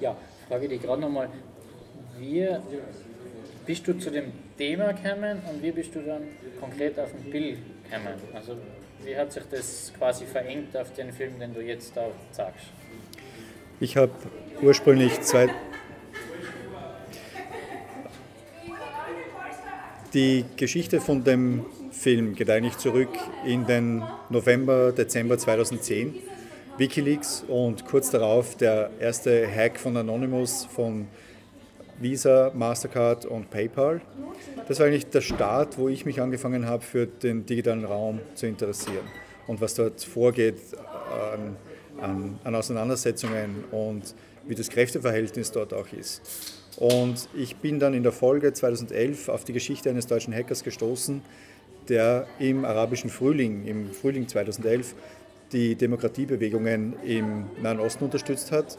Ja, frage dich gerade nochmal, wie bist du zu dem Thema gekommen und wie bist du dann konkret auf den Bill gekommen? Also wie hat sich das quasi verengt auf den Film, den du jetzt da sagst? Ich habe ursprünglich zwei. Die Geschichte von dem Film geht eigentlich zurück in den November, Dezember 2010. Wikileaks und kurz darauf der erste Hack von Anonymous von Visa, Mastercard und PayPal. Das war eigentlich der Start, wo ich mich angefangen habe, für den digitalen Raum zu interessieren und was dort vorgeht an, an, an Auseinandersetzungen und wie das Kräfteverhältnis dort auch ist. Und ich bin dann in der Folge 2011 auf die Geschichte eines deutschen Hackers gestoßen, der im arabischen Frühling, im Frühling 2011, die Demokratiebewegungen im Nahen Osten unterstützt hat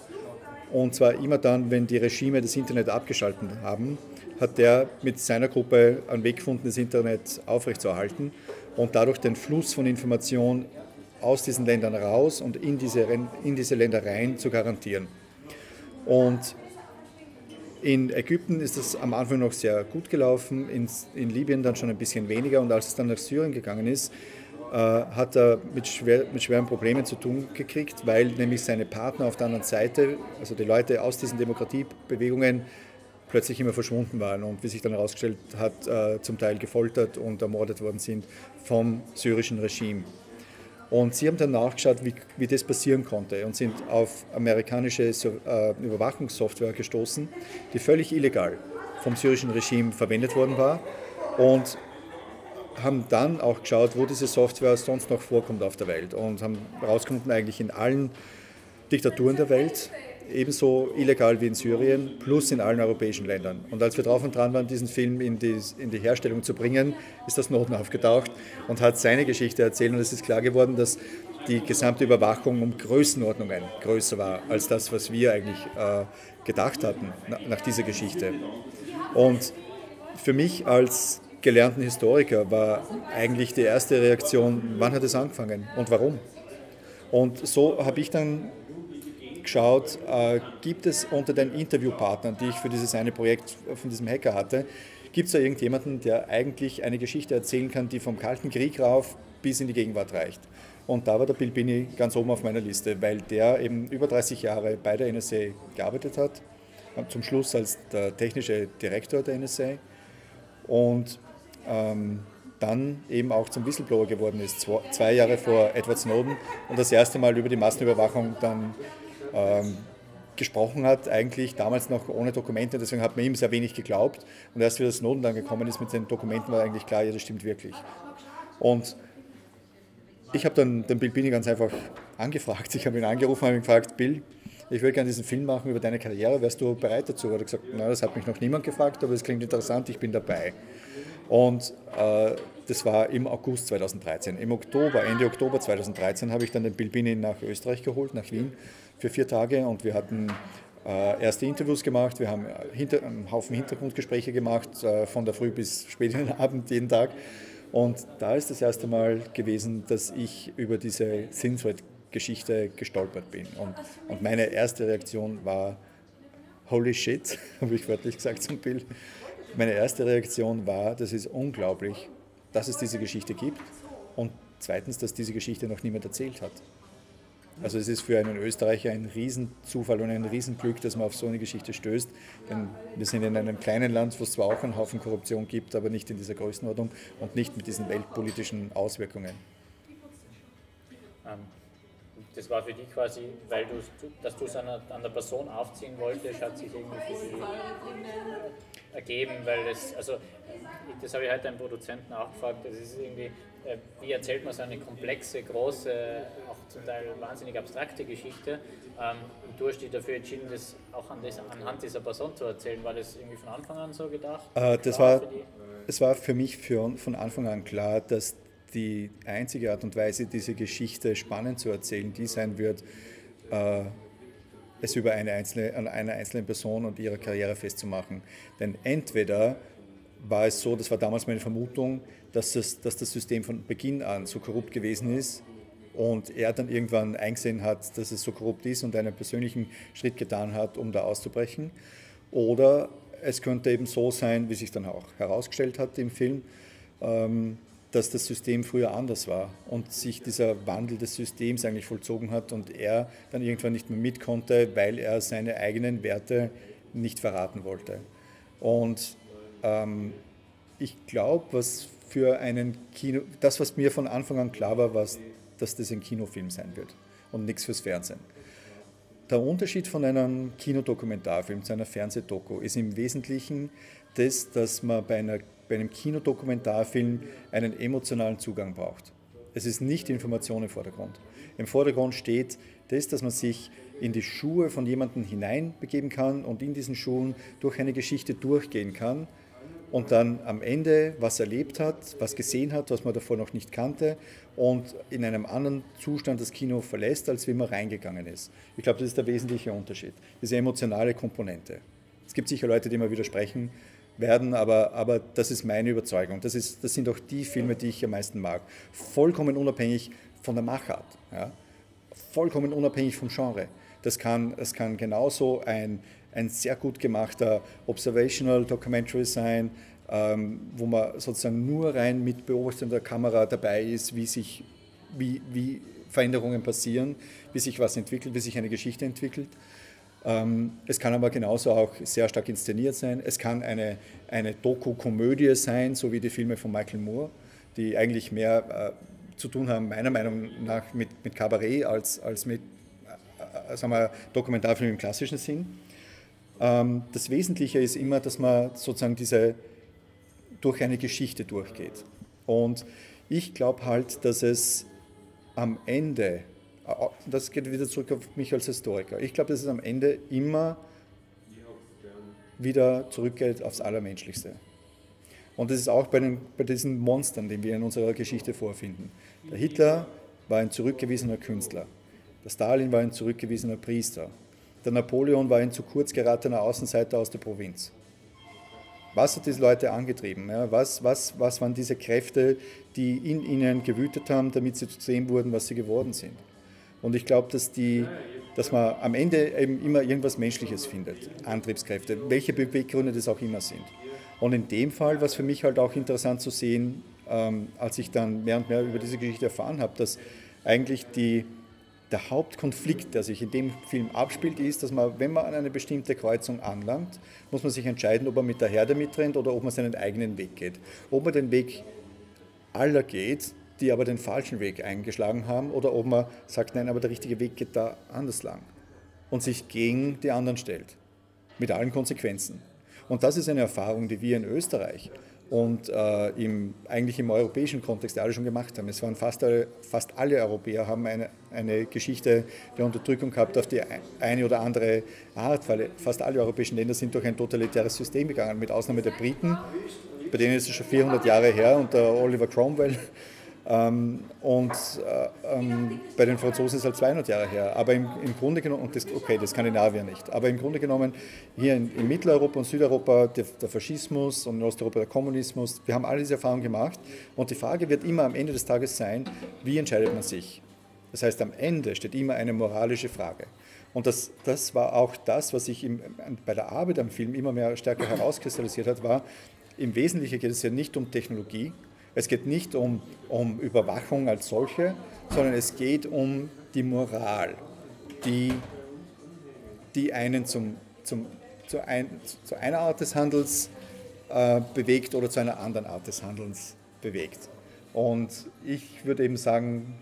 und zwar immer dann, wenn die Regime das Internet abgeschaltet haben, hat der mit seiner Gruppe einen Weg gefunden, das Internet aufrechtzuerhalten und dadurch den Fluss von Information aus diesen Ländern raus und in diese, in diese Länder rein zu garantieren. Und in Ägypten ist es am Anfang noch sehr gut gelaufen, in, in Libyen dann schon ein bisschen weniger und als es dann nach Syrien gegangen ist, hat er mit, schwer, mit schweren Problemen zu tun gekriegt, weil nämlich seine Partner auf der anderen Seite, also die Leute aus diesen Demokratiebewegungen, plötzlich immer verschwunden waren und wie sich dann herausgestellt hat, äh, zum Teil gefoltert und ermordet worden sind vom syrischen Regime. Und sie haben dann nachgeschaut, wie, wie das passieren konnte und sind auf amerikanische äh, Überwachungssoftware gestoßen, die völlig illegal vom syrischen Regime verwendet worden war und haben dann auch geschaut, wo diese Software sonst noch vorkommt auf der Welt und haben herausgefunden, eigentlich in allen Diktaturen der Welt, ebenso illegal wie in Syrien, plus in allen europäischen Ländern. Und als wir drauf und dran waren, diesen Film in die, in die Herstellung zu bringen, ist das Noten aufgetaucht und hat seine Geschichte erzählt. Und es ist klar geworden, dass die gesamte Überwachung um Größenordnungen größer war als das, was wir eigentlich äh, gedacht hatten nach dieser Geschichte. Und für mich als gelernten Historiker war eigentlich die erste Reaktion, wann hat es angefangen und warum? Und so habe ich dann geschaut, äh, gibt es unter den Interviewpartnern, die ich für dieses eine Projekt von diesem Hacker hatte, gibt es da irgendjemanden, der eigentlich eine Geschichte erzählen kann, die vom Kalten Krieg rauf bis in die Gegenwart reicht? Und da war der Bill Binney ganz oben auf meiner Liste, weil der eben über 30 Jahre bei der NSA gearbeitet hat, zum Schluss als der technische Direktor der NSA und ähm, dann eben auch zum Whistleblower geworden ist, zwei, Jahre vor Edward Snowden und das erste Mal über die Massenüberwachung dann ähm, gesprochen hat, eigentlich damals noch ohne Dokumente, deswegen hat man ihm sehr wenig geglaubt und erst wie der Snowden dann gekommen ist mit den Dokumenten, war eigentlich klar, ja, das stimmt wirklich. Und ich habe dann den Bill Binney ganz einfach angefragt, ich habe ihn angerufen und gefragt, Bill, ich würde gerne diesen Film machen über deine Karriere, wärst du bereit dazu? Er hat gesagt, na, das hat mich noch niemand gefragt, aber es klingt interessant, ich bin dabei. Und äh, das war im August 2013. Im Oktober, Ende Oktober 2013 habe ich dann den Bill Binney nach Österreich geholt, nach Wien, für vier Tage und wir hatten äh, erste Interviews gemacht, wir haben hinter, einen Haufen Hintergrundgespräche gemacht, äh, von der Früh bis spät in den Abend, jeden Tag. Und da ist das erste Mal gewesen, dass ich über diese ThinThread-Geschichte gestolpert bin. Und, und meine erste Reaktion war, holy shit, habe ich wörtlich gesagt zum Bill. Meine erste Reaktion war, das ist unglaublich, dass es diese Geschichte gibt und zweitens, dass diese Geschichte noch niemand erzählt hat. Also es ist für einen Österreicher ein Riesenzufall und ein Riesenglück, dass man auf so eine Geschichte stößt. Denn wir sind in einem kleinen Land, wo es zwar auch einen Haufen Korruption gibt, aber nicht in dieser Größenordnung und nicht mit diesen weltpolitischen Auswirkungen. Ähm, das war für dich quasi, weil du, dass du es an, an der Person aufziehen wolltest, hat sich irgendwie für ergeben, weil das, also das habe ich heute einem Produzenten auch gefragt, das ist irgendwie, äh, wie erzählt man so eine komplexe, große, auch zum Teil wahnsinnig abstrakte Geschichte? Ähm, und du hast dich dafür entschieden, das auch an das, anhand dieser Person zu erzählen, war das irgendwie von Anfang an so gedacht? Äh, das war, es war für mich für, von Anfang an klar, dass die einzige Art und Weise, diese Geschichte spannend zu erzählen, die sein wird, äh, es über eine einzelne, an einer einzelnen Person und ihrer Karriere festzumachen. Denn entweder war es so, das war damals meine Vermutung, dass das, dass das System von Beginn an so korrupt gewesen ist und er dann irgendwann eingesehen hat, dass es so korrupt ist und einen persönlichen Schritt getan hat, um da auszubrechen. Oder es könnte eben so sein, wie sich dann auch herausgestellt hat im Film, ähm, dass das System früher anders war und sich dieser Wandel des Systems eigentlich vollzogen hat und er dann irgendwann nicht mehr mit konnte, weil er seine eigenen Werte nicht verraten wollte. Und ähm, ich glaube, was für einen Kino, das, was mir von Anfang an klar war, war, dass das ein Kinofilm sein wird und nichts fürs Fernsehen. Der Unterschied von einem Kinodokumentarfilm zu einer Fernsehdoku ist im Wesentlichen das, dass man bei, einer, bei einem Kinodokumentarfilm einen emotionalen Zugang braucht. Es ist nicht Information im Vordergrund. Im Vordergrund steht das, dass man sich in die Schuhe von jemandem hineinbegeben kann und in diesen Schuhen durch eine Geschichte durchgehen kann und dann am Ende was erlebt hat, was gesehen hat, was man davor noch nicht kannte und in einem anderen Zustand das Kino verlässt, als wie man reingegangen ist. Ich glaube, das ist der wesentliche Unterschied, diese emotionale Komponente. Es gibt sicher Leute, die mir widersprechen werden, aber, aber das ist meine Überzeugung. Das, ist, das sind auch die Filme, die ich am meisten mag. Vollkommen unabhängig von der Machart, ja? vollkommen unabhängig vom Genre. Das kann, das kann genauso ein, ein sehr gut gemachter Observational Documentary sein, ähm, wo man sozusagen nur rein mit beobachtender Kamera dabei ist, wie sich wie, wie Veränderungen passieren, wie sich was entwickelt, wie sich eine Geschichte entwickelt. Ähm, es kann aber genauso auch sehr stark inszeniert sein. Es kann eine, eine Doku-Komödie sein, so wie die Filme von Michael Moore, die eigentlich mehr äh, zu tun haben, meiner Meinung nach, mit, mit Kabarett als, als mit äh, sagen wir, Dokumentarfilm im klassischen Sinn. Ähm, das Wesentliche ist immer, dass man sozusagen diese durch eine Geschichte durchgeht. Und ich glaube halt, dass es am Ende, äh, das geht wieder zurück auf mich als Historiker, ich glaube, dass es am Ende immer wieder zurückgeht aufs Allermenschlichste. Und das ist auch bei, den, bei diesen Monstern, die wir in unserer Geschichte vorfinden. Der Hitler war ein zurückgewiesener Künstler. Der Stalin war ein zurückgewiesener Priester. Der Napoleon war ein zu kurz geratener Außenseiter aus der Provinz. Was hat diese Leute angetrieben? Was, was, was waren diese Kräfte, die in ihnen gewütet haben, damit sie zu dem wurden, was sie geworden sind? Und ich glaube, dass, dass man am Ende eben immer irgendwas Menschliches findet, Antriebskräfte, welche Beweggründe das auch immer sind. Und in dem Fall war es für mich halt auch interessant zu sehen, ähm, als ich dann mehr und mehr über diese Geschichte erfahren habe, dass eigentlich die, der Hauptkonflikt, der sich in dem Film abspielt, ist, dass man, wenn man an eine bestimmte Kreuzung anlangt, muss man sich entscheiden, ob man mit der Herde mitrennt oder ob man seinen eigenen Weg geht. Ob man den Weg aller geht, die aber den falschen Weg eingeschlagen haben, oder ob man sagt, nein, aber der richtige Weg geht da anders lang und sich gegen die anderen stellt, mit allen Konsequenzen. Und das ist eine Erfahrung, die wir in Österreich und äh, im, eigentlich im europäischen Kontext alle schon gemacht haben. Es waren fast alle, fast alle Europäer haben eine, eine Geschichte der Unterdrückung gehabt auf die eine oder andere Art, weil fast alle europäischen Länder sind durch ein totalitäres System gegangen, mit Ausnahme der Briten, bei denen ist es schon 400 Jahre her unter Oliver Cromwell und äh, ähm, bei den Franzosen ist es halt 200 Jahre her. Aber im, im Grunde genommen, und das, okay, das Skandinavier nicht, aber im Grunde genommen hier in, in Mitteleuropa und Südeuropa der, der, Faschismus und in Osteuropa der Kommunismus, wir haben alle diese Erfahrungen gemacht. Und die Frage wird immer am Ende des Tages sein, wie entscheidet man sich? Das heißt, am Ende steht immer eine moralische Frage. Und das, das war auch das, was sich bei der Arbeit am Film immer mehr stärker herauskristallisiert hat, war, im Wesentlichen geht es ja nicht um Technologie, es geht nicht um, um Überwachung als solche, sondern es geht um die Moral, die, die einen zum, zum, zu, ein, zu einer Art des Handels äh, bewegt oder zu einer anderen Art des Handelns bewegt. Und ich würde eben sagen,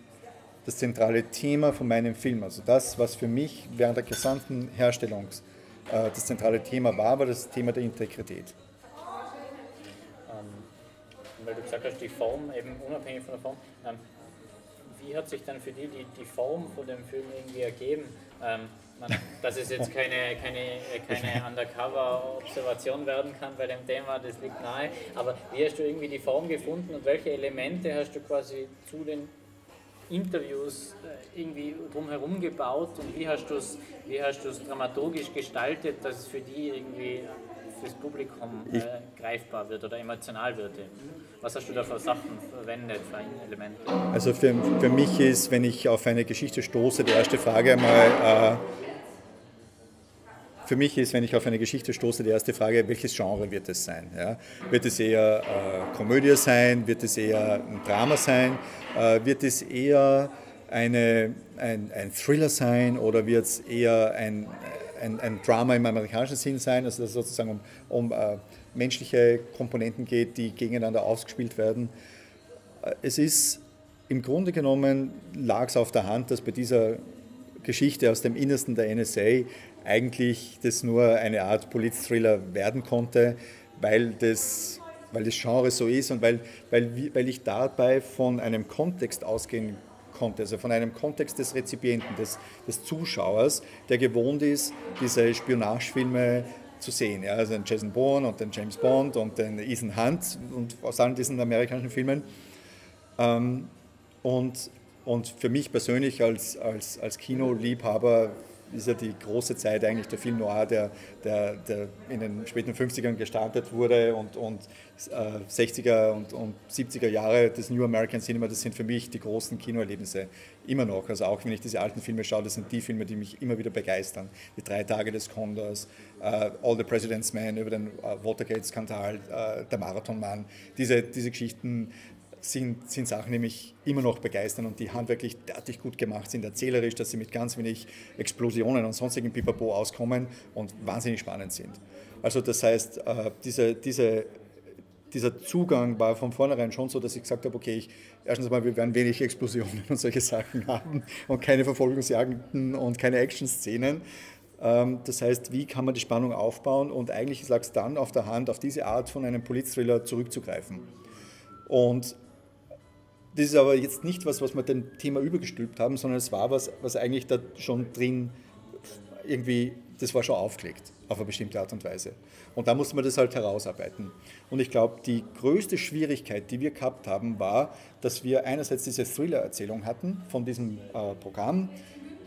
das zentrale Thema von meinem Film, also das, was für mich während der gesamten Herstellung äh, das zentrale Thema war, war das Thema der Integrität weil du gesagt hast, die Form, eben unabhängig von der Form, ähm, wie hat sich dann für dich die, die Form von dem Film irgendwie ergeben? Ähm, man, dass es jetzt keine, keine, keine Undercover-Observation werden kann bei dem Thema, das liegt nahe. Aber wie hast du irgendwie die Form gefunden und welche Elemente hast du quasi zu den Interviews äh, irgendwie drumherum gebaut und wie hast du es dramaturgisch gestaltet, dass es für die irgendwie fürs Publikum äh, greifbar wird oder emotional wird. Was hast du da für Sachen verwendet, für Elemente? Also für, für mich ist, wenn ich auf eine Geschichte stoße, die erste Frage einmal, äh, für mich ist, wenn ich auf eine Geschichte stoße, die erste Frage, welches Genre wird es sein? Ja? Wird es eher äh, Komödie sein? Wird es eher ein Drama sein? Äh, wird es eher eine, ein, ein Thriller sein oder wird es eher ein, ein, ein, Drama im amerikanischen Sinn sein, also dass es sozusagen um, um äh, menschliche Komponenten geht, die gegeneinander ausgespielt werden. Äh, es ist im Grunde genommen lag es auf der Hand, dass bei dieser Geschichte aus dem Innersten der NSA eigentlich das nur eine Art Polit-Thriller werden konnte, weil das, weil das Genre so ist und weil, weil, weil ich dabei von einem Kontext ausgehen konnte, also von einem Kontext des Rezipienten, des, des Zuschauers, der gewohnt ist, diese Spionagefilme zu sehen. Ja, also den Jason Bourne und den James Bond und den Ethan Hunt und aus allen diesen amerikanischen Filmen. Ähm, und, und für mich persönlich als, als, als Kinoliebhaber ist ja die große Zeit eigentlich der Film Noir, der, der, der in den späten 50ern gestartet wurde und, und äh, 60er und, und 70er Jahre des New American Cinema, das sind für mich die großen Kinoerlebnisse immer noch. Also auch wenn ich diese alten Filme schaue, das sind die Filme, die mich immer wieder begeistern. Die drei Tage des Condors, uh, All the President's Men über den uh, Watergate-Skandal, uh, der Marathonmann, diese, diese Geschichten sind, sind Sachen, die mich immer noch begeistern und die handwerklich derartig gut gemacht sind, erzählerisch, dass sie mit ganz wenig Explosionen und sonstigen Pipapo auskommen und wahnsinnig spannend sind. Also das heißt, äh, diese, diese, dieser Zugang war von vornherein schon so, dass ich gesagt habe, okay, ich, erstens mal, wir werden wenig Explosionen und solche Sachen haben und keine Verfolgungsjagden und keine Action-Szenen. Ähm, das heißt, wie kann man die Spannung aufbauen und eigentlich lag es dann auf der Hand, auf diese Art von einem Polizthriller zurückzugreifen. Und das ist aber jetzt nicht was, was wir dem Thema übergestülpt haben, sondern es war was, was eigentlich da schon drin irgendwie, das war schon aufgelegt auf eine bestimmte Art und Weise. Und da musste man das halt herausarbeiten. Und ich glaube, die größte Schwierigkeit, die wir gehabt haben, war, dass wir einerseits diese Thriller-Erzählung hatten von diesem äh, Programm,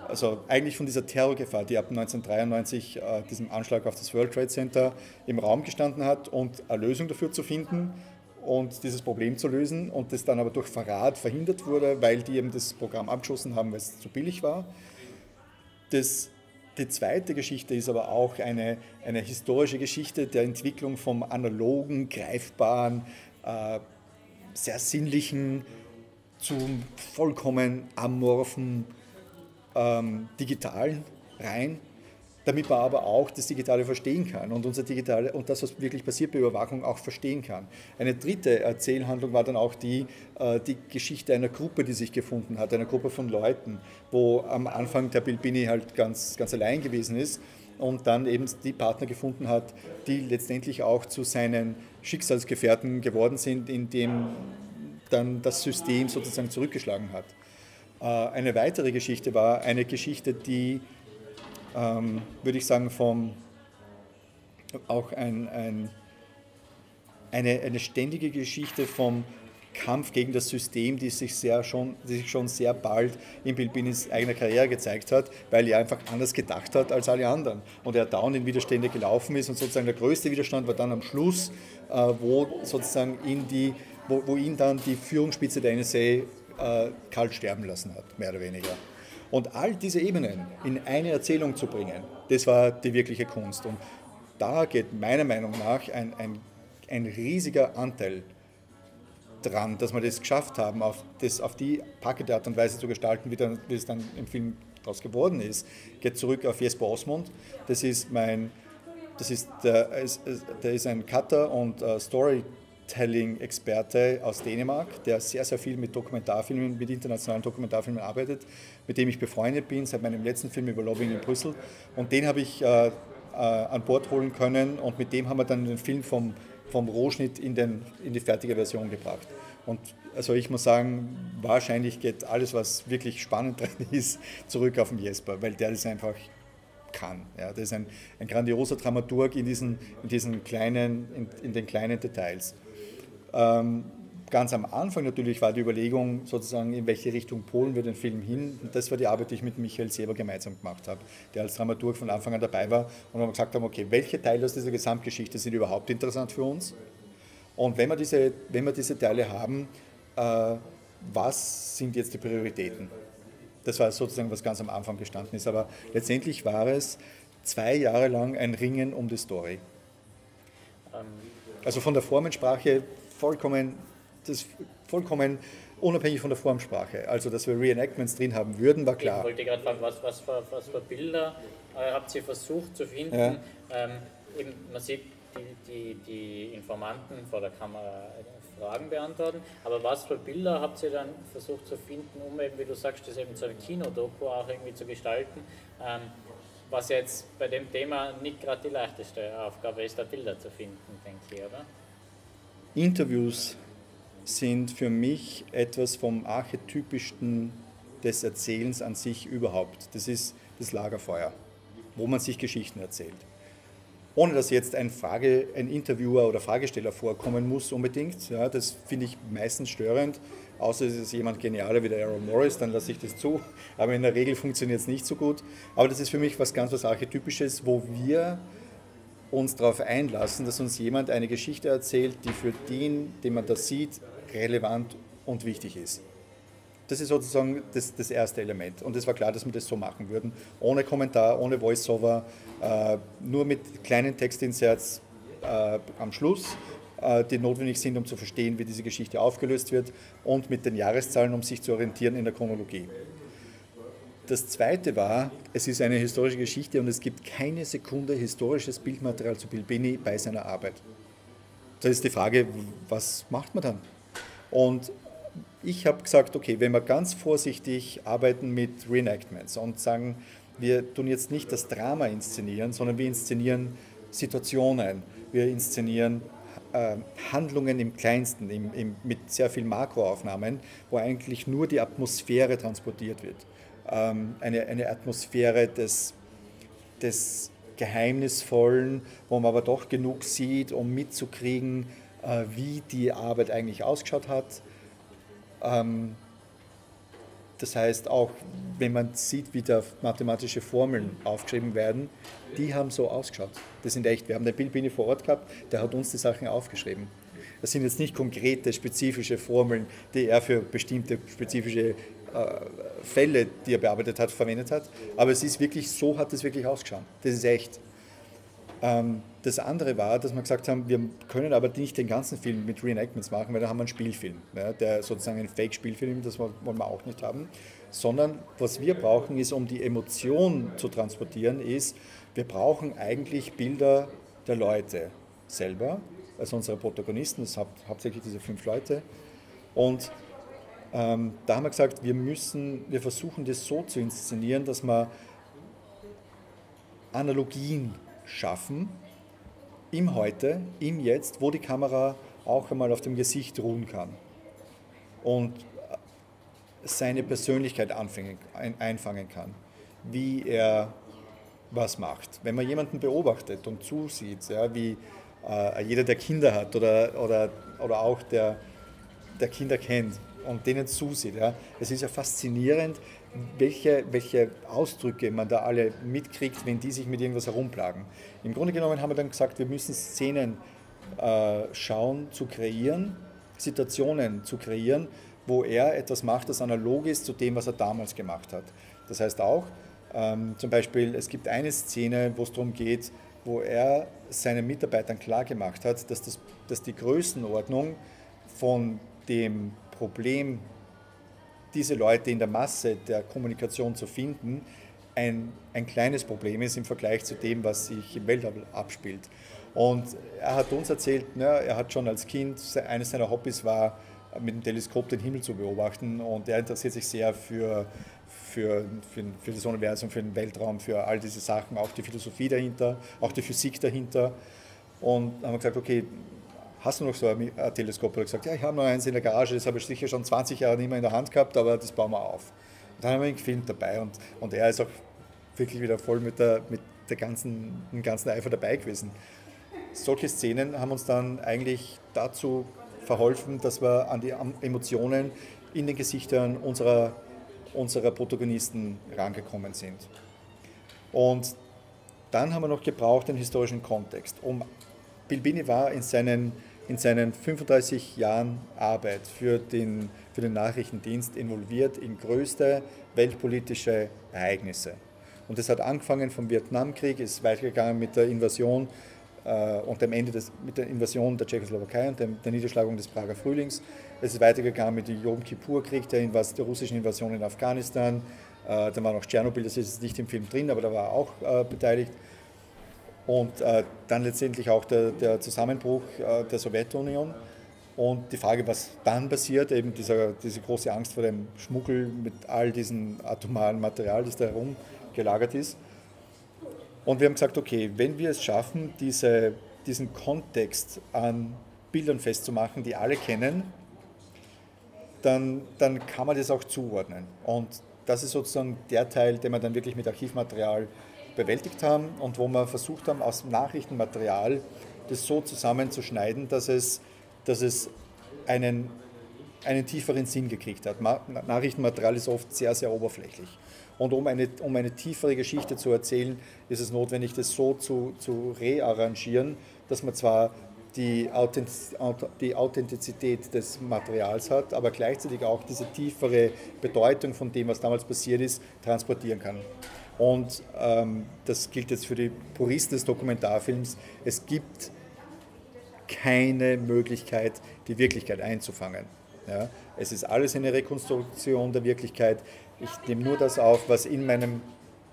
also eigentlich von dieser Terrorgefahr, die ab 1993 äh, diesem Anschlag auf das World Trade Center im Raum gestanden hat und eine Lösung dafür zu finden, und dieses Problem zu lösen und das dann aber durch Verrat verhindert wurde, weil die eben das Programm abgeschossen haben, weil es zu billig war. Das, die zweite Geschichte ist aber auch eine, eine historische Geschichte der Entwicklung vom analogen, greifbaren, äh, sehr sinnlichen zum vollkommen amorphen ähm, digitalen rein damit man aber auch das Digitale verstehen kann und unser Digitale und das, was wirklich passiert bei Überwachung, auch verstehen kann. Eine dritte Erzählhandlung war dann auch die, äh, die Geschichte einer Gruppe, die sich gefunden hat, einer Gruppe von Leuten, wo am Anfang der Bilbini halt ganz, ganz allein gewesen ist und dann eben die Partner gefunden hat, die letztendlich auch zu seinen Schicksalsgefährten geworden sind, indem dann das System sozusagen zurückgeschlagen hat. Äh, eine weitere Geschichte war eine Geschichte, die ähm, würde ich sagen, vom, auch ein, ein, eine, eine ständige Geschichte vom Kampf gegen das System, die sich, sehr schon, die sich schon sehr bald in Bilbinis eigener Karriere gezeigt hat, weil er einfach anders gedacht hat als alle anderen. Und er dauernd in Widerstände gelaufen ist und sozusagen der größte Widerstand war dann am Schluss, äh, wo sozusagen in die, wo, wo ihn dann die Führungsspitze der NSA äh, kalt sterben lassen hat, mehr oder weniger. Und all diese Ebenen in eine Erzählung zu bringen, das war die wirkliche Kunst. Und da geht meiner Meinung nach ein, ein, ein riesiger Anteil dran, dass wir das geschafft haben, auf, das, auf die packende Art und Weise zu gestalten, wie, dann, wie es dann im Film daraus geworden ist. Geht zurück auf Jesper Osmond. Das ist mein, das ist, der, der ist ein Cutter und uh, Story Storytelling-Experte aus Dänemark, der sehr, sehr viel mit Dokumentarfilmen, mit internationalen Dokumentarfilmen arbeitet, mit dem ich befreundet bin seit meinem letzten Film über Lobbying in Brüssel. Und den habe ich äh, äh, an Bord holen können und mit dem haben wir dann den Film vom, vom Rohschnitt in, den, in die fertige Version gebracht. Und also ich muss sagen, wahrscheinlich geht alles, was wirklich spannend drin ist, zurück auf den Jesper, weil der ist einfach kann. Ja, das ist ein, ein grandioser Dramaturg in diesen, in diesen kleinen, in, in den kleinen Details. Ähm, ganz am Anfang natürlich war die Überlegung sozusagen, in welche Richtung polen wir den Film hin. Und das war die Arbeit, die ich mit Michael Seber gemeinsam gemacht habe, der als Dramaturg von Anfang an dabei war und wir gesagt haben, okay, welche Teile aus dieser Gesamtgeschichte sind überhaupt interessant für uns? Und wenn wir diese, wenn wir diese Teile haben, äh, was sind jetzt die Prioritäten? Das war sozusagen, was ganz am Anfang gestanden ist. Aber letztendlich war es zwei Jahre lang ein Ringen um die Story. Ähm. Also von der Formensprache vollkommen, das vollkommen unabhängig von der Formsprache. Also, dass wir Reenactments drin haben würden, war klar. Ich wollte gerade fragen, was, was, für, was für Bilder äh, habt ihr versucht zu finden? Ja. Ähm, eben, man sieht die, die, die Informanten vor der Kamera Fragen beantworten. Aber was für Bilder habt ihr dann versucht zu finden, um eben, wie du sagst, das eben zu einem Kinodoku auch irgendwie zu gestalten? Ähm, was jetzt bei dem Thema nicht gerade die leichteste Aufgabe ist, da Bilder zu finden, denke ich, oder? Interviews sind für mich etwas vom archetypischsten des Erzählens an sich überhaupt. Das ist das Lagerfeuer, wo man sich Geschichten erzählt ohne dass jetzt ein, Frage, ein Interviewer oder Fragesteller vorkommen muss unbedingt. Ja, das finde ich meistens störend. Außer es ist jemand genialer wie der Aaron Morris, dann lasse ich das zu. Aber in der Regel funktioniert es nicht so gut. Aber das ist für mich was ganz was Archetypisches, wo wir uns darauf einlassen, dass uns jemand eine Geschichte erzählt, die für den, den man da sieht, relevant und wichtig ist. Das ist sozusagen das, das erste Element. Und es war klar, dass wir das so machen würden. Ohne Kommentar, ohne Voiceover, äh, nur mit kleinen Textinserts äh, am Schluss, äh, die notwendig sind, um zu verstehen, wie diese Geschichte aufgelöst wird und mit den Jahreszahlen, um sich zu orientieren in der Chronologie. Das zweite war, es ist eine historische Geschichte und es gibt keine Sekunde historisches Bildmaterial zu Bilbini bei seiner Arbeit. Da ist die Frage, was macht man dann? Und ich habe gesagt, okay, wenn wir ganz vorsichtig arbeiten mit Reenactments und sagen, wir tun jetzt nicht das Drama inszenieren, sondern wir inszenieren Situationen, wir inszenieren äh, Handlungen im kleinsten, im, im, mit sehr viel Makroaufnahmen, wo eigentlich nur die Atmosphäre transportiert wird. Ähm, eine, eine Atmosphäre des, des Geheimnisvollen, wo man aber doch genug sieht, um mitzukriegen, äh, wie die Arbeit eigentlich ausgeschaut hat ähm, das heißt, auch wenn man sieht, wie da mathematische Formeln aufgeschrieben werden, die haben so ausgeschaut. Das sind echt, wir haben den Bill Bini vor Ort gehabt, der hat uns die Sachen aufgeschrieben. Das sind jetzt nicht konkrete, spezifische Formeln, die er für bestimmte spezifische Fälle, die er bearbeitet hat, verwendet hat. Aber es ist wirklich, so hat es wirklich ausgeschaut. Das ist echt. Ähm, das andere war, dass wir gesagt haben, wir können aber nicht den ganzen Film mit Reenactments machen, weil da haben wir einen Spielfilm, der sozusagen ein Fake-Spielfilm, das wollen wir auch nicht haben, sondern was wir brauchen ist, um die Emotion zu transportieren, ist, wir brauchen eigentlich Bilder der Leute selber, also unsere Protagonisten, das sind hauptsächlich diese fünf Leute und ähm, da haben wir gesagt, wir müssen, wir versuchen das so zu inszenieren, dass wir Analogien schaffen, im Heute, im Jetzt, wo die Kamera auch einmal auf dem Gesicht ruhen kann und seine Persönlichkeit anfangen, einfangen kann, wie er was macht. Wenn man jemanden beobachtet und zusieht, ja, wie äh, jeder, der Kinder hat oder, oder, oder auch der, der Kinder kennt und denen zusieht, ja, es ist ja faszinierend, welche, welche Ausdrücke man da alle mitkriegt, wenn die sich mit irgendwas herumplagen. Im Grunde genommen haben wir dann gesagt, wir müssen Szenen äh, schauen, zu kreieren, Situationen zu kreieren, wo er etwas macht, das analog ist zu dem, was er damals gemacht hat. Das heißt auch, ähm, zum Beispiel, es gibt eine Szene, wo es darum geht, wo er seinen Mitarbeitern klargemacht hat, dass, das, dass die Größenordnung von dem Problem diese Leute in der Masse der Kommunikation zu finden, ein, ein kleines Problem ist im Vergleich zu dem, was sich im Weltall abspielt. Und er hat uns erzählt, ja, er hat schon als Kind, eines seiner Hobbys war, mit dem Teleskop den Himmel zu beobachten und er interessiert sich sehr für, für, für, für das Universum, für den Weltraum, für all diese Sachen, auch die Philosophie dahinter, auch die Physik dahinter. Und haben gesagt, okay, hast du noch so ein Teleskop? Er hat gesagt, ja, ich habe noch eins in der Garage, das habe ich sicher schon 20 Jahre nicht mehr in der Hand gehabt, aber das bauen wir auf. Und dann haben wir ihn gefilmt dabei und, und er ist auch wirklich wieder voll mit, der, mit der ganzen, dem ganzen Eifer dabei gewesen. Solche Szenen haben uns dann eigentlich dazu verholfen, dass wir an die Emotionen in den Gesichtern unserer, unserer Protagonisten rangekommen sind. Und dann haben wir noch gebraucht den historischen Kontext. Um Bilbini war in seinen, in seinen 35 Jahren Arbeit für den, für den Nachrichtendienst involviert in größte weltpolitische Ereignisse. Und es hat angefangen vom Vietnamkrieg, ist weitergegangen mit der Invasion äh, und dem Ende des, mit der Invasion der Tschechoslowakei und dem, der Niederschlagung des Prager Frühlings. Es ist weitergegangen mit dem Yom Kippur-Krieg, der, der, russischen Invasion in Afghanistan. Äh, dann war noch Tschernobyl, das ist nicht im Film drin, aber da war er auch äh, beteiligt. Und äh, dann letztendlich auch der, der Zusammenbruch äh, der Sowjetunion. Und die Frage, was dann passiert, eben dieser, diese große Angst vor dem Schmuggel mit all diesem atomaren Material, das da herumgelagert ist. Und wir haben gesagt, okay, wenn wir es schaffen, diese, diesen Kontext an Bildern festzumachen, die alle kennen, dann, dann kann man das auch zuordnen. Und das ist sozusagen der Teil, den wir dann wirklich mit Archivmaterial bewältigt haben und wo wir versucht haben, aus Nachrichtenmaterial das so zusammenzuschneiden, dass es, dass es einen, einen tieferen Sinn gekriegt hat. Nachrichtenmaterial ist oft sehr, sehr oberflächlich. Und um eine, um eine tiefere Geschichte zu erzählen, ist es notwendig, das so zu, zu rearrangieren, dass man zwar die, die Authentizität des Materials hat, aber gleichzeitig auch diese tiefere Bedeutung von dem, was damals passiert ist, transportieren kann. Und ähm, das gilt jetzt für die Puristen des Dokumentarfilms. Es gibt keine Möglichkeit, die Wirklichkeit einzufangen. Ja? Es ist alles eine Rekonstruktion der Wirklichkeit. Ich nehme nur das auf, was in meinem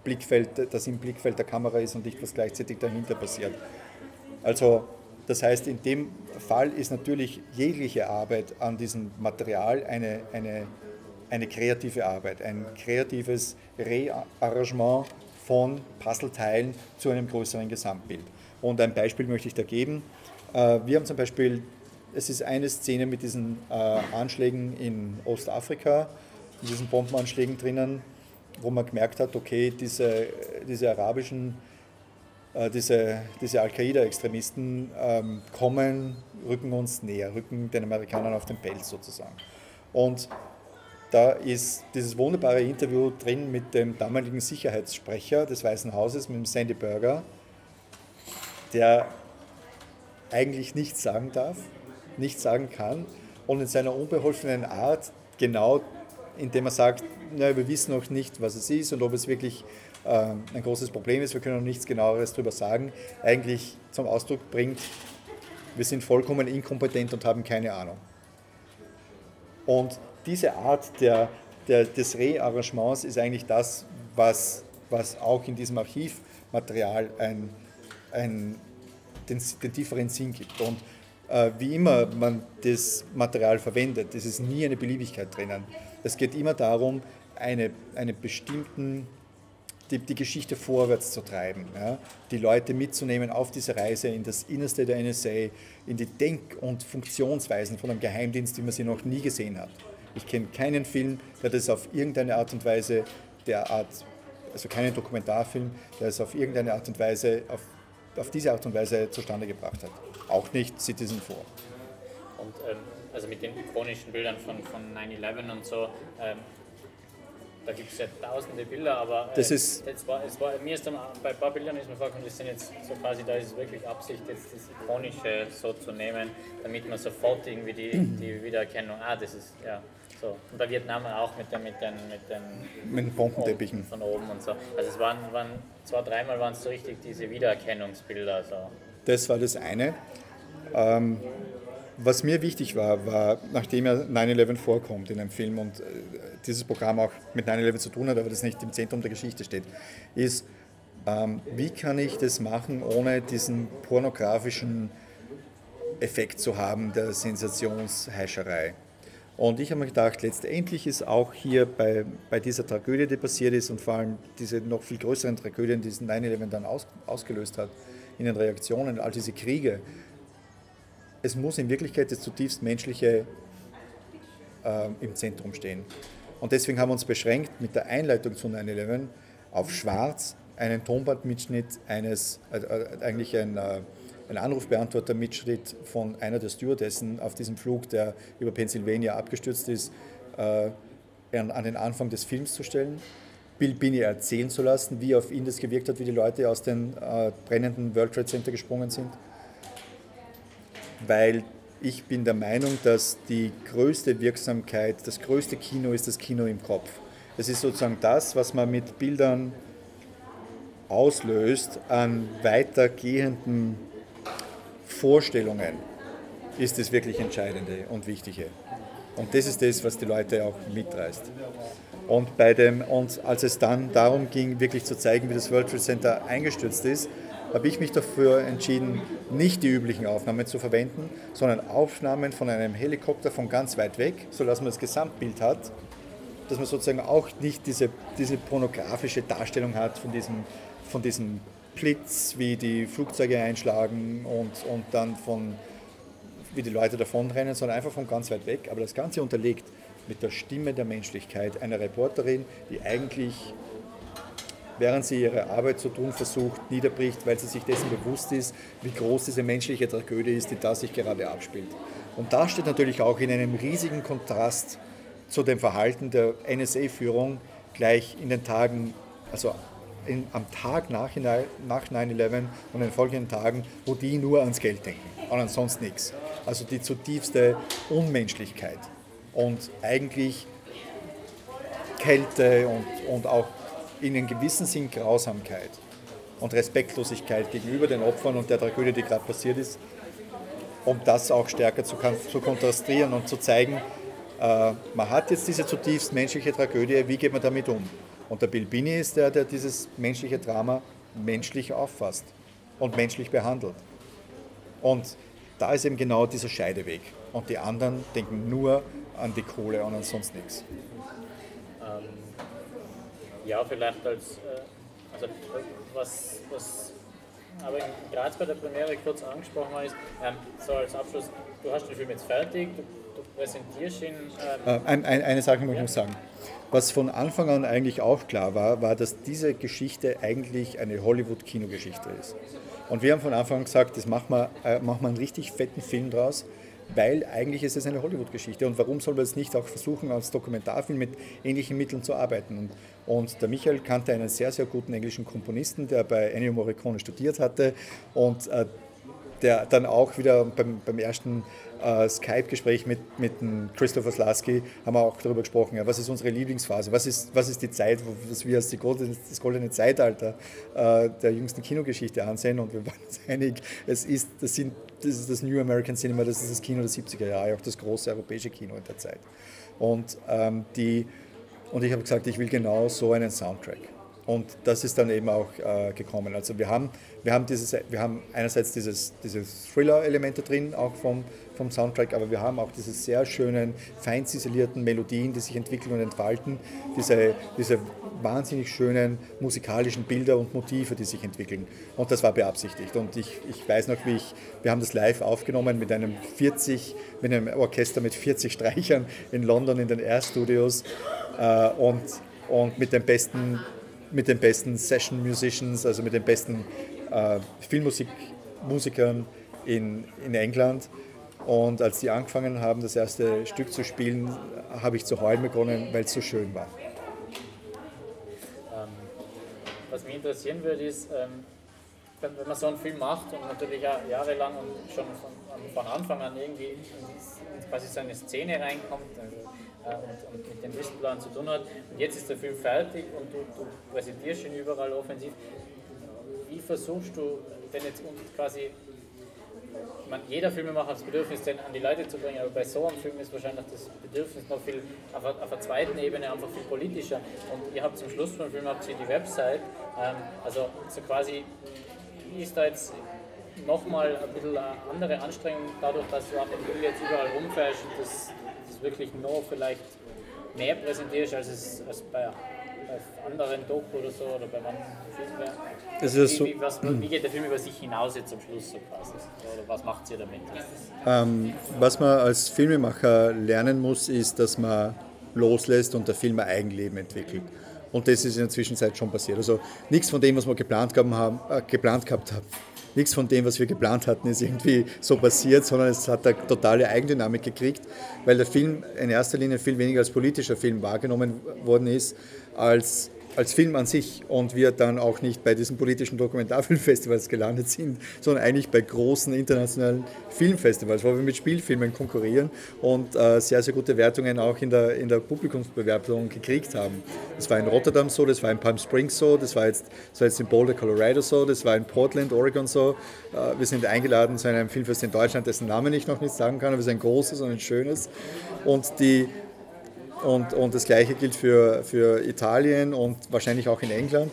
Blickfeld, das im Blickfeld der Kamera ist und nicht, was gleichzeitig dahinter passiert. Also das heißt, in dem Fall ist natürlich jegliche Arbeit an diesem Material eine, eine, eine kreative Arbeit, ein kreatives Rearrangement von Puzzleteilen zu einem größeren Gesamtbild. Und ein Beispiel möchte ich da geben. Äh, wir haben zum Beispiel, es ist eine Szene mit diesen äh, Anschlägen in Ostafrika, diesen Bombenanschlägen drinnen, wo man gemerkt hat, okay, diese, diese arabischen, äh, diese, diese Al-Qaida-Extremisten ähm, kommen, rücken uns näher, rücken den Amerikanern auf den Pelz sozusagen. Und da ist dieses wunderbare Interview drin mit dem damaligen Sicherheitssprecher des Weißen Hauses, mit dem Sandy Berger, der eigentlich nichts sagen darf, nichts sagen kann und in seiner unbeholfenen Art genau indem er sagt, na, wir wissen noch nicht, was es ist und ob es wirklich äh, ein großes Problem ist, wir können noch nichts genaueres darüber sagen, eigentlich zum Ausdruck bringt, wir sind vollkommen inkompetent und haben keine Ahnung. Und diese Art der, der, des Rearrangements ist eigentlich das, was, was auch in diesem Archivmaterial ein, ein, den, den tieferen Sinn gibt. Und äh, wie immer man das Material verwendet, es ist nie eine Beliebigkeit drinnen. Es geht immer darum, eine, eine bestimmten, die, die Geschichte vorwärts zu treiben, ja? die Leute mitzunehmen auf diese Reise in das Innerste der NSA, in die Denk- und Funktionsweisen von einem Geheimdienst, wie man sie noch nie gesehen hat. Ich kenne keinen Film, der das auf irgendeine Art und Weise derart, also keinen Dokumentarfilm, der es auf irgendeine Art und Weise, auf, auf diese Art und Weise zustande gebracht hat. Auch nicht Citizen 4. Und ähm, also mit den ikonischen Bildern von, von 9-11 und so, ähm, da gibt es ja tausende Bilder, aber äh, das ist es war, es war, mir ist dann bei ein paar Bildern ist mir vorgekommen, das sind jetzt so quasi, da ist es wirklich Absicht, jetzt das Ikonische so zu nehmen, damit man sofort irgendwie die, die Wiedererkennung, ah, das ist, ja, so. Und bei Vietnam auch mit den, mit den, mit den, mit den Bombenteppichen. Von oben und so. Also es waren, waren zwei, dreimal waren es so richtig diese Wiedererkennungsbilder. So. Das war das eine. Ähm, was mir wichtig war, war, nachdem ja 9-11 vorkommt in einem Film und äh, dieses Programm auch mit 9-11 zu tun hat, aber das nicht im Zentrum der Geschichte steht, ist, ähm, wie kann ich das machen, ohne diesen pornografischen Effekt zu haben der Sensationsheischerei. Und ich habe mir gedacht, letztendlich ist auch hier bei, bei dieser Tragödie, die passiert ist und vor allem diese noch viel größeren Tragödien, die 9-11 dann aus, ausgelöst hat, in den Reaktionen, all diese Kriege, es muss in Wirklichkeit das zutiefst Menschliche äh, im Zentrum stehen. Und deswegen haben wir uns beschränkt mit der Einleitung zu 9-11 auf Schwarz einen Tonbandmitschnitt eines, äh, äh, eigentlich ein, äh, ein Anrufbeantworter mitschritt von einer der Stewardessen auf diesem Flug, der über Pennsylvania abgestürzt ist, äh, an den Anfang des Films zu stellen. Bill Binney erzählen zu lassen, wie auf ihn das gewirkt hat, wie die Leute aus dem äh, brennenden World Trade Center gesprungen sind. Weil ich bin der Meinung, dass die größte Wirksamkeit, das größte Kino ist das Kino im Kopf. Es ist sozusagen das, was man mit Bildern auslöst an weitergehenden Vorstellungen, ist das wirklich Entscheidende und Wichtige. Und das ist das, was die Leute auch mitreißt. Und, bei dem, und als es dann darum ging, wirklich zu zeigen, wie das World Trade Center eingestürzt ist, habe ich mich dafür entschieden, nicht die üblichen Aufnahmen zu verwenden, sondern Aufnahmen von einem Helikopter von ganz weit weg, sodass man das Gesamtbild hat, dass man sozusagen auch nicht diese, diese pornografische Darstellung hat von diesem, von diesem Blitz, wie die Flugzeuge einschlagen und, und dann von, wie die Leute davonrennen, sondern einfach von ganz weit weg. Aber das Ganze unterlegt mit der Stimme der Menschlichkeit einer Reporterin, die eigentlich während sie ihre Arbeit zu tun versucht, niederbricht, weil sie sich dessen bewusst ist, wie groß diese menschliche Tragödie ist, die da sich gerade abspielt. Und das steht natürlich auch in einem riesigen Kontrast zu dem Verhalten der NSA-Führung gleich in den Tagen, also in, am Tag nach, nach 9-11 und den folgenden Tagen, wo die nur ans Geld denken und ansonsten nichts. Also die zutiefste Unmenschlichkeit und eigentlich Kälte und, und auch in einem gewissen Sinn Grausamkeit und Respektlosigkeit gegenüber den Opfern und der Tragödie, die gerade passiert ist, um das auch stärker zu, zu kontrastieren und zu zeigen, äh, man hat jetzt diese zutiefst menschliche Tragödie, wie geht man damit um? Und der Bill Binney ist der, der dieses menschliche Drama menschlich auffasst und menschlich behandelt. Und da ist eben genau dieser Scheideweg. Und die anderen denken nur an die Kohle und an sonst nichts. Ja, vielleicht als, äh, also was, was aber in Graz bei der Premiere kurz angesprochen ist, ähm, so als Abschluss, du hast den Film jetzt fertig, du präsentierst ihn. Ähm, äh, ein, ein, eine Sache muss ich noch sagen. Was von Anfang an eigentlich auch klar war, war, dass diese Geschichte eigentlich eine Hollywood-Kinogeschichte ist. Und wir haben von Anfang an gesagt, das machen wir, äh, machen wir einen richtig fetten Film draus, weil eigentlich ist es eine Hollywood-Geschichte. Und warum soll man es nicht auch versuchen, als Dokumentarfilm mit ähnlichen Mitteln zu arbeiten? Und, und, der Michael kannte einen sehr, sehr guten englischen Komponisten, der bei Ennio Morricone studiert hatte und äh, der dann auch wieder beim, beim ersten äh, Skype-Gespräch mit, mit Christopher Slasky haben wir auch darüber gesprochen, ja, was ist unsere Lieblingsphase, was ist, was ist die Zeit, was wir als goldene, das goldene Zeitalter äh, der jüngsten Kinogeschichte ansehen und wir waren uns einig, es ist, das, sind, das ist das New American Cinema, das ist das Kino der 70er Jahre, auch das große europäische Kino in der Zeit. Und, ähm, die, und ich habe gesagt, ich will genau so einen Soundtrack. Und das ist dann eben auch äh, gekommen. Also wir haben, wir haben, dieses, wir haben einerseits dieses, dieses Thriller-Elemente drin, auch vom, vom Soundtrack, aber wir haben auch diese sehr schönen, fein ziselierten Melodien, die sich entwickeln und entfalten, diese, diese wahnsinnig schönen musikalischen Bilder und Motive, die sich entwickeln. Und das war beabsichtigt. Und ich, ich weiß noch, wie ich, wir haben das live aufgenommen mit einem 40, mit einem Orchester mit 40 Streichern in London in den Air Studios äh, und, und mit den besten mit den besten Session Musicians, also mit den besten äh, Filmmusikern in, in England. Und als die angefangen haben, das erste Stück zu spielen, habe ich zu heulen begonnen, weil es so schön war. Ähm, was mich interessieren würde, ist, ähm, wenn, man so einen Film macht und natürlich ja jahrelang und schon von, Anfang an irgendwie in, quasi so eine Szene reinkommt, also und, mit dem Wissensplan zu tun hat. Und jetzt ist der Film fertig und du, du präsentierst ihn überall offensiv. Wie versuchst du denn jetzt quasi meine, jeder Filmemacher hat das Bedürfnis, den an die Leute zu bringen, aber bei so einem Film ist wahrscheinlich das Bedürfnis noch viel auf, auf einer zweiten Ebene einfach viel politischer. Und ihr habt zum Schluss vom Film habt ihr die Website, ähm, also so quasi ist da jetzt nochmal ein bisschen eine andere Anstrengung dadurch, dass du an dem Film jetzt überall rumfährst und das es wirklich noch vielleicht mehr präsentierst, als es als bei, anderen Doku oder so oder bei anderen Filmen. Wie, so, wie, was, wie, geht der Film über sich hinaus jetzt am Schluss so quasi? Oder was macht ihr damit? Ähm, was man als Filmemacher lernen muss, ist, dass man loslässt und der Film ein Eigenleben entwickelt. Und das ist in der Zwischenzeit schon passiert. Also nichts von dem, was wir geplant, haben, äh, geplant gehabt haben, nichts von dem, was wir geplant hatten, ist irgendwie so passiert, sondern es hat eine totale Eigendynamik gekriegt, weil der Film in erster Linie viel weniger als politischer Film wahrgenommen worden ist, als als Film an sich und wir dann auch nicht bei diesen politischen Dokumentarfilmfestivals gelandet sind, sondern eigentlich bei großen internationalen Filmfestivals, wo wir mit Spielfilmen konkurrieren und äh, sehr, sehr gute Wertungen auch in der, in der Publikumsbewerbung gekriegt haben. Das war in Rotterdam so, das war in Palm Springs so, das war jetzt, das war jetzt in Boulder, Colorado so, das war in Portland, Oregon so. Äh, wir sind eingeladen zu einem Filmfest in Deutschland, dessen Namen ich noch nicht sagen kann, aber es ist ein großes und ein schönes. Und die und, und das Gleiche gilt für, für Italien und wahrscheinlich auch in England,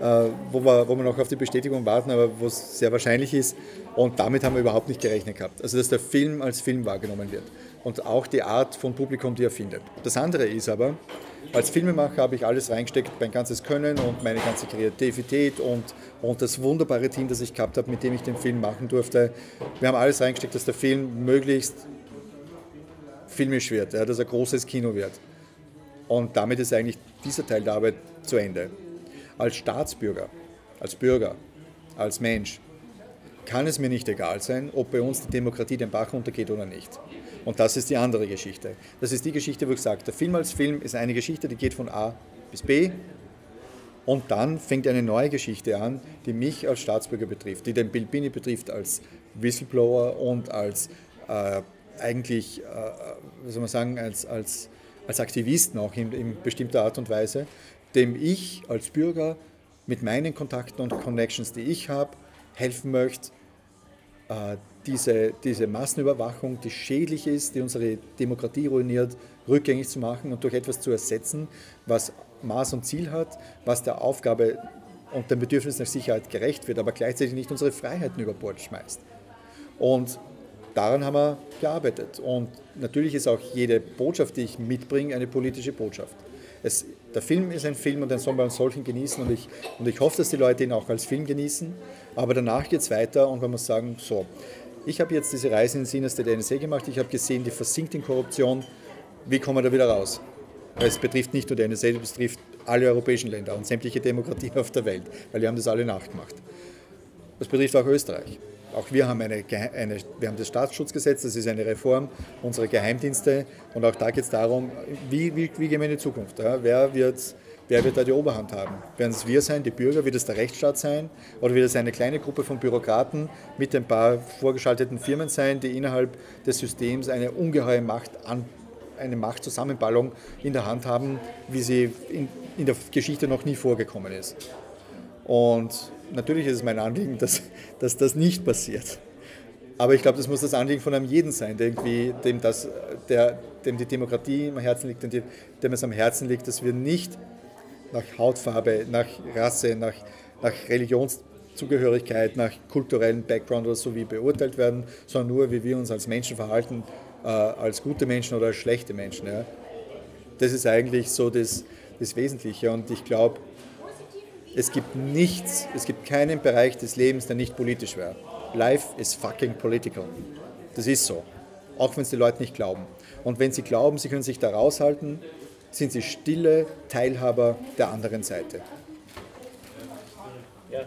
äh, wo, wir, wo wir noch auf die Bestätigung warten, aber wo es sehr wahrscheinlich ist. Und damit haben wir überhaupt nicht gerechnet gehabt. Also, dass der Film als Film wahrgenommen wird und auch die Art von Publikum, die er findet. Das andere ist aber, als Filmemacher habe ich alles reingesteckt, mein ganzes Können und meine ganze Kreativität und, und das wunderbare Team, das ich gehabt habe, mit dem ich den Film machen durfte. Wir haben alles reingesteckt, dass der Film möglichst filmisch wird, ja, dass er großes Kino wird. Und damit ist eigentlich dieser Teil der Arbeit zu Ende. Als Staatsbürger, als Bürger, als Mensch kann es mir nicht egal sein, ob bei uns die Demokratie den Bach runtergeht oder nicht. Und das ist die andere Geschichte. Das ist die Geschichte, wo ich sage, der Film als Film ist eine Geschichte, die geht von A bis B. Und dann fängt eine neue Geschichte an, die mich als Staatsbürger betrifft, die den Bill Binney betrifft als Whistleblower und als äh, eigentlich, äh, wie soll man sagen, als, als, als Aktivisten auch in, in bestimmter Art und Weise, dem ich als Bürger mit meinen Kontakten und Connections, die ich habe, helfen möchte, äh, diese, diese Massenüberwachung, die schädlich ist, die unsere Demokratie ruiniert, rückgängig zu machen und durch etwas zu ersetzen, was Maß und Ziel hat, was der Aufgabe und dem Bedürfnis nach Sicherheit gerecht wird, aber gleichzeitig nicht unsere Freiheiten über Bord schmeißt. Und daran haben wir gearbeitet. Und natürlich ist auch jede Botschaft, die ich mitbringe, eine politische Botschaft. Es, der Film ist ein Film und den soll man als solchen genießen und ich, und ich hoffe, dass die Leute ihn auch als Film genießen. Aber danach geht es weiter und man muss sagen, so, ich habe jetzt diese Reise in Sinnes der NSA gemacht, ich habe gesehen, die versinkt in Korruption, wie kommen wir da wieder raus? Es betrifft nicht nur die NSA, es betrifft alle europäischen Länder und sämtliche Demokratien auf der Welt, weil die haben das alle nachgemacht. Das betrifft auch Österreich. Auch wir haben, eine, eine, wir haben das Staatsschutzgesetz, das ist eine Reform unserer Geheimdienste. Und auch da geht es darum, wie, wie, wie, gehen wir in die Zukunft? Ja? Wer, wird, wer wird da die Oberhand haben? Werden es wir sein, die Bürger? Wird es der Rechtsstaat sein? Oder wird es eine kleine Gruppe von Bürokraten mit ein paar vorgeschalteten Firmen sein, die innerhalb des Systems eine ungeheure Macht an, eine Machtzusammenballung in der Hand haben, wie sie in, in der Geschichte noch nie vorgekommen ist? Und natürlich ist es mein Anliegen, dass, dass das nicht passiert. Aber ich glaube, das muss das Anliegen von einem jeden sein, der irgendwie, dem, das, der, dem die Demokratie am Herzen liegt, dem, dem es am Herzen liegt, dass wir nicht nach Hautfarbe, nach Rasse, nach, nach Religionszugehörigkeit, nach kulturellem Background oder so wie beurteilt werden, sondern nur, wie wir uns als Menschen verhalten, äh, als gute Menschen oder als schlechte Menschen. Ja. Das ist eigentlich so das, das Wesentliche. Und ich glaube, es gibt nichts, es gibt keinen Bereich des Lebens, der nicht politisch wäre. Life is fucking political. Das ist so. Auch wenn es die Leute nicht glauben. Und wenn sie glauben, sie können sich da raushalten, sind sie stille Teilhaber der anderen Seite. Ja,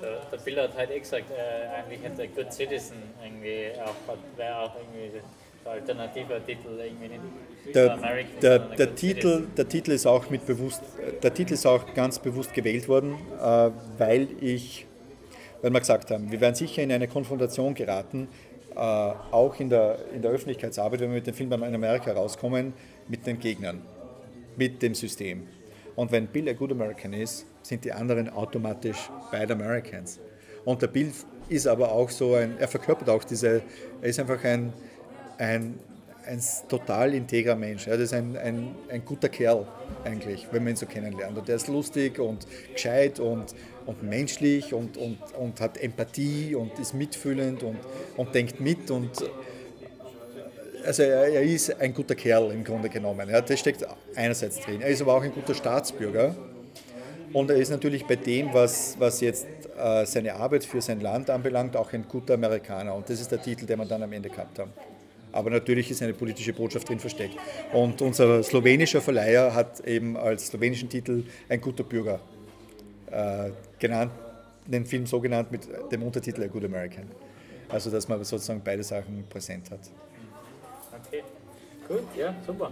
der, der Bill hat halt eh gesagt, äh, eigentlich hätte Good Citizen irgendwie auch, wäre auch irgendwie alternativer Titel irgendwie nicht der, der, der, Titel, der Titel ist auch mit bewusst, der Titel ist auch ganz bewusst gewählt worden, äh, weil ich, weil wir gesagt haben, wir werden sicher in eine Konfrontation geraten, äh, auch in der, in der Öffentlichkeitsarbeit, wenn wir mit dem Film in Amerika rauskommen, mit den Gegnern, mit dem System. Und wenn Bill a Good American ist, sind die anderen automatisch Bad Americans. Und der Bill ist aber auch so ein, er verkörpert auch diese, er ist einfach ein, ein, ein total integrer Mensch. Ja, das ist ein, ein, ein guter Kerl eigentlich, wenn man ihn so kennenlernt. Und der ist lustig und gescheit und, und menschlich und, und, und hat Empathie und ist mitfühlend und, und denkt mit. Und, also er, er ist ein guter Kerl im Grunde genommen. Ja, das steckt einerseits drin. Er ist aber auch ein guter Staatsbürger. Und er ist natürlich bei dem, was, was jetzt äh, seine Arbeit für sein Land anbelangt, auch ein guter Amerikaner. Und das ist der Titel, den wir dann am Ende gehabt haben. Aber natürlich ist eine politische Botschaft drin versteckt. Und unser slowenischer Verleiher hat eben als slowenischen Titel Ein guter Bürger äh, genannt, den Film so genannt mit dem Untertitel A Good American. Also dass man sozusagen beide Sachen präsent hat. Okay, gut, ja, super.